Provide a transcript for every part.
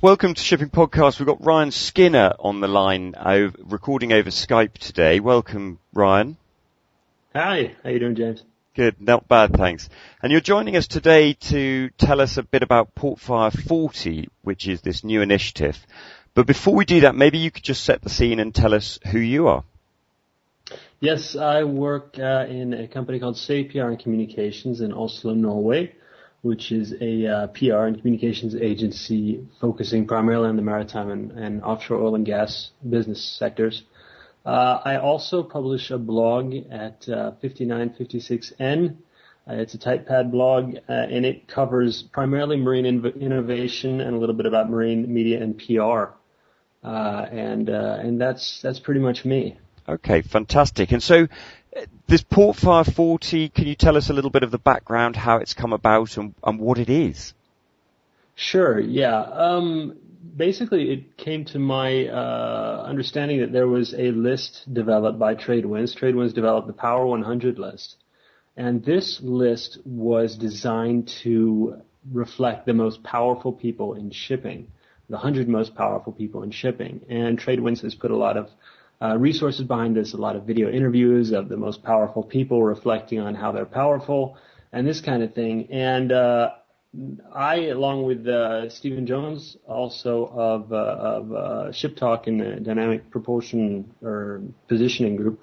Welcome to Shipping Podcast. We've got Ryan Skinner on the line, over, recording over Skype today. Welcome, Ryan. Hi, how you doing, James? Good, not bad, thanks. And you're joining us today to tell us a bit about Portfire 40, which is this new initiative. But before we do that, maybe you could just set the scene and tell us who you are. Yes, I work uh, in a company called SayPR and Communications in Oslo, Norway which is a uh, PR and communications agency focusing primarily on the maritime and, and offshore oil and gas business sectors. Uh, I also publish a blog at uh, 5956N. Uh, it's a typepad blog, uh, and it covers primarily marine innovation and a little bit about marine media and PR. Uh, and and that's that's pretty much me. Okay, fantastic. And so this Portfire 40, can you tell us a little bit of the background, how it's come about and, and what it is? Sure, yeah. Um, basically, it came to my uh, understanding that there was a list developed by Tradewinds. Tradewinds developed the Power 100 list. And this list was designed to reflect the most powerful people in shipping, the 100 most powerful people in shipping. And Tradewinds has put a lot of uh, resources behind this, a lot of video interviews of the most powerful people reflecting on how they're powerful and this kind of thing. And uh, I, along with uh, Stephen Jones, also of, uh, of uh, Ship Talk and the Dynamic Propulsion or Positioning Group,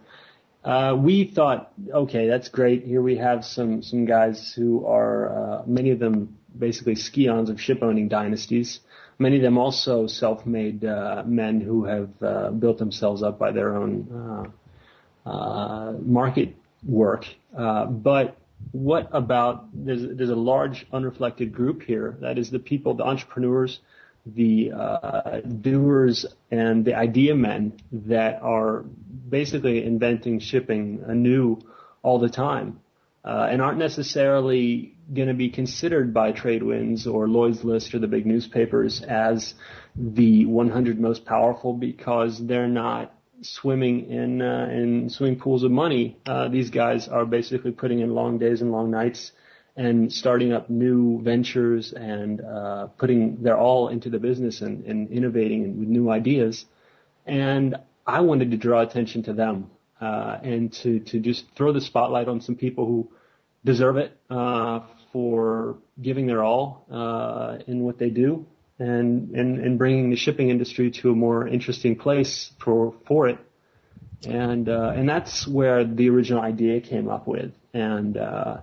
uh, we thought, okay, that's great. Here we have some some guys who are many of them basically scions of ship owning dynasties. Many of them also self-made uh, men who have uh, built themselves up by their own uh, uh market work. Uh, but what about there's there's a large unreflected group here. That is the people, the entrepreneurs, the uh, doers, and the idea men that are basically inventing shipping anew all the time uh, and aren't necessarily going to be considered by Tradewinds or Lloyd's List or the big newspapers as the 100 most powerful because they're not swimming in uh, in swimming pools of money. Uh, these guys are basically putting in long days and long nights and starting up new ventures and uh, putting their all into the business and, and innovating with new ideas. And I wanted to draw attention to them uh, and to to just throw the spotlight on some people who deserve it uh, for giving their all uh, in what they do and, and and bringing the shipping industry to a more interesting place for for it. And uh, and that's where the original idea came up with. And uh,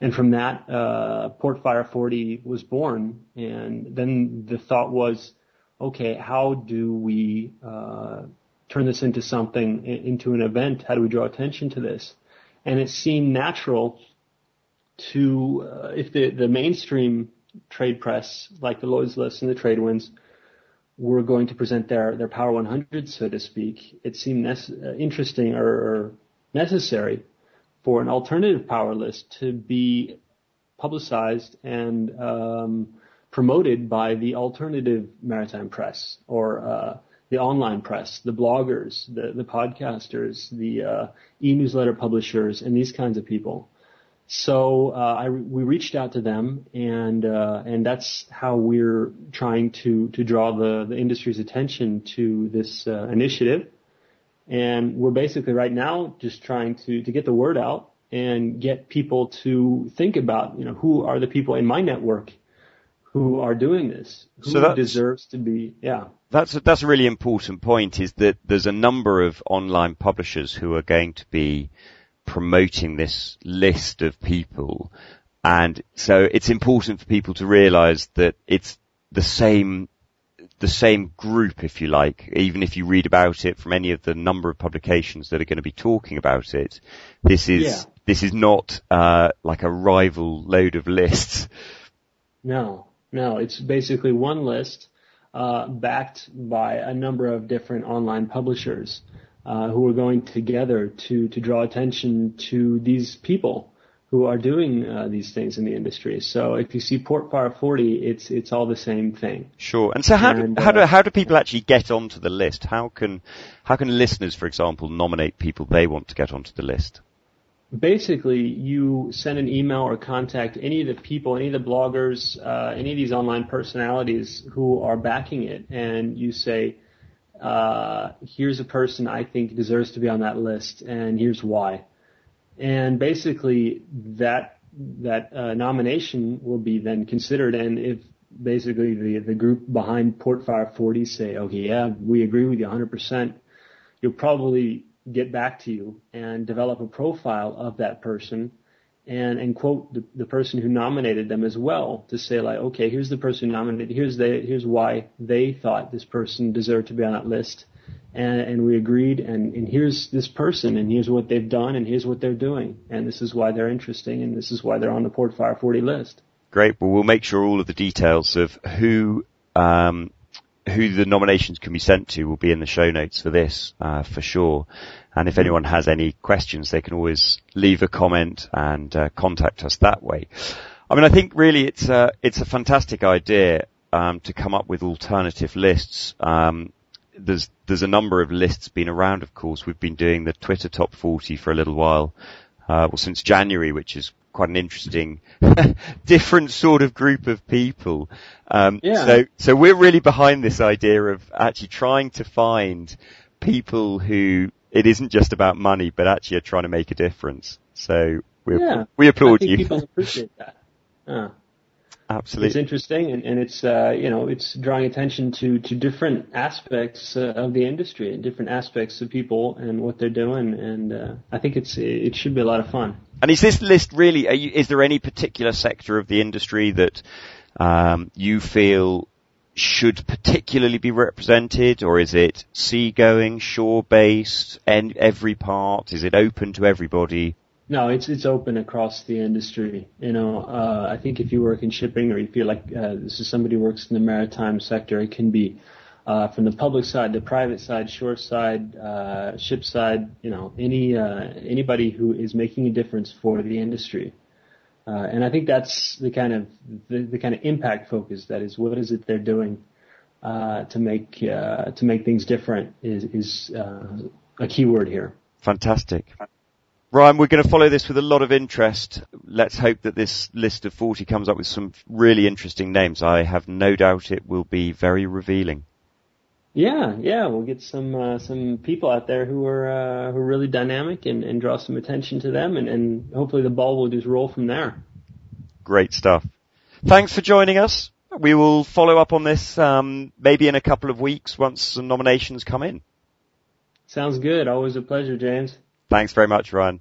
and from that, uh, Portfire 40 was born. And then the thought was, okay, how do we uh, turn this into something, into an event? How do we draw attention to this? And it seemed natural to, uh, if the, the mainstream trade press, like the Lloyd's List and the Tradewinds, were going to present their, their Power 100, so to speak, it seemed nece- uh, interesting or, or necessary for an alternative power list to be publicized and um, promoted by the alternative maritime press or uh, the online press, the bloggers, the, the podcasters, the uh, e-newsletter publishers, and these kinds of people. So uh, I, we reached out to them, and uh, and that's how we're trying to to draw the the industry's attention to this uh, initiative. And we're basically right now just trying to to get the word out and get people to think about you know who are the people in my network who are doing this. Who so that deserves to be, yeah. That's a, that's a really important point is that there's a number of online publishers who are going to be promoting this list of people. And so it's important for people to realize that it's the same, the same group, if you like, even if you read about it from any of the number of publications that are going to be talking about it. This is, yeah. this is not, uh, like a rival load of lists. No, no, it's basically one list uh, backed by a number of different online publishers uh, who are going together to to draw attention to these people who are doing uh, these things in the industry. So if you see Portfire 40, it's it's all the same thing. Sure. And so how and, do, how do uh, how do people actually get onto the list? How can how can listeners, for example, nominate people they want to get onto the list? Basically you send an email or contact any of the people, any of the bloggers, uh, any of these online personalities who are backing it, and you say, uh, "Here's a person I think deserves to be on that list, and here's why." And basically, that that uh, nomination will be then considered, and if basically the the group behind Portfire 40 say, "Okay, yeah, we agree with you 100%," you'll probably get back to you and develop a profile of that person and, and quote the, the person who nominated them as well to say like, okay, here's the person who nominated, here's the, here's why they thought this person deserved to be on that list. And, and we agreed and, and here's this person and here's what they've done and here's what they're doing. And this is why they're interesting and this is why they're on the Portfire 40 list. Great. Well, we'll make sure all of the details of who, um, who the nominations can be sent to will be in the show notes for this, uh, for sure. And if anyone has any questions, they can always leave a comment and uh, contact us that way. I mean, I think really it's a, it's a fantastic idea um, to come up with alternative lists. Um, there's there's a number of lists been around. Of course, we've been doing the Twitter Top 40 for a little while, uh, well since January, which is quite an interesting, different sort of group of people. Um, yeah. So, so we're really behind this idea of actually trying to find people who it isn't just about money, but actually are trying to make a difference. So we yeah. we applaud you. People appreciate that. Uh, Absolutely, it's interesting, and, and it's uh, you know it's drawing attention to to different aspects uh, of the industry and different aspects of people and what they're doing, and uh, I think it's it should be a lot of fun. And is this list really? You, is there any particular sector of the industry that um, you feel should particularly be represented, or is it seagoing, shore-based, and every part? Is it open to everybody? No, it's it's open across the industry. You know, uh, I think if you work in shipping or you feel like uh, this is somebody who works in the maritime sector, it can be uh, from the public side, the private side, shore side, uh, ship side, you know, any uh, anybody who is making a difference for the industry. Uh, and I think that's the kind of the, the, kind of impact focus that is what is it they're doing uh, to make uh, to make things different is is a key word here. Fantastic. Ryan, we're going to follow this with a lot of interest. Let's hope that this list of 40 comes up with some really interesting names. I have no doubt it will be very revealing. Yeah, yeah, we'll get some uh, some people out there who are uh, who are really dynamic and, and draw some attention to them, and, and hopefully the ball will just roll from there. Great stuff. Thanks for joining us. We will follow up on this um, maybe in a couple of weeks once some nominations come in. Sounds good. Always a pleasure, James. Thanks very much, Ryan.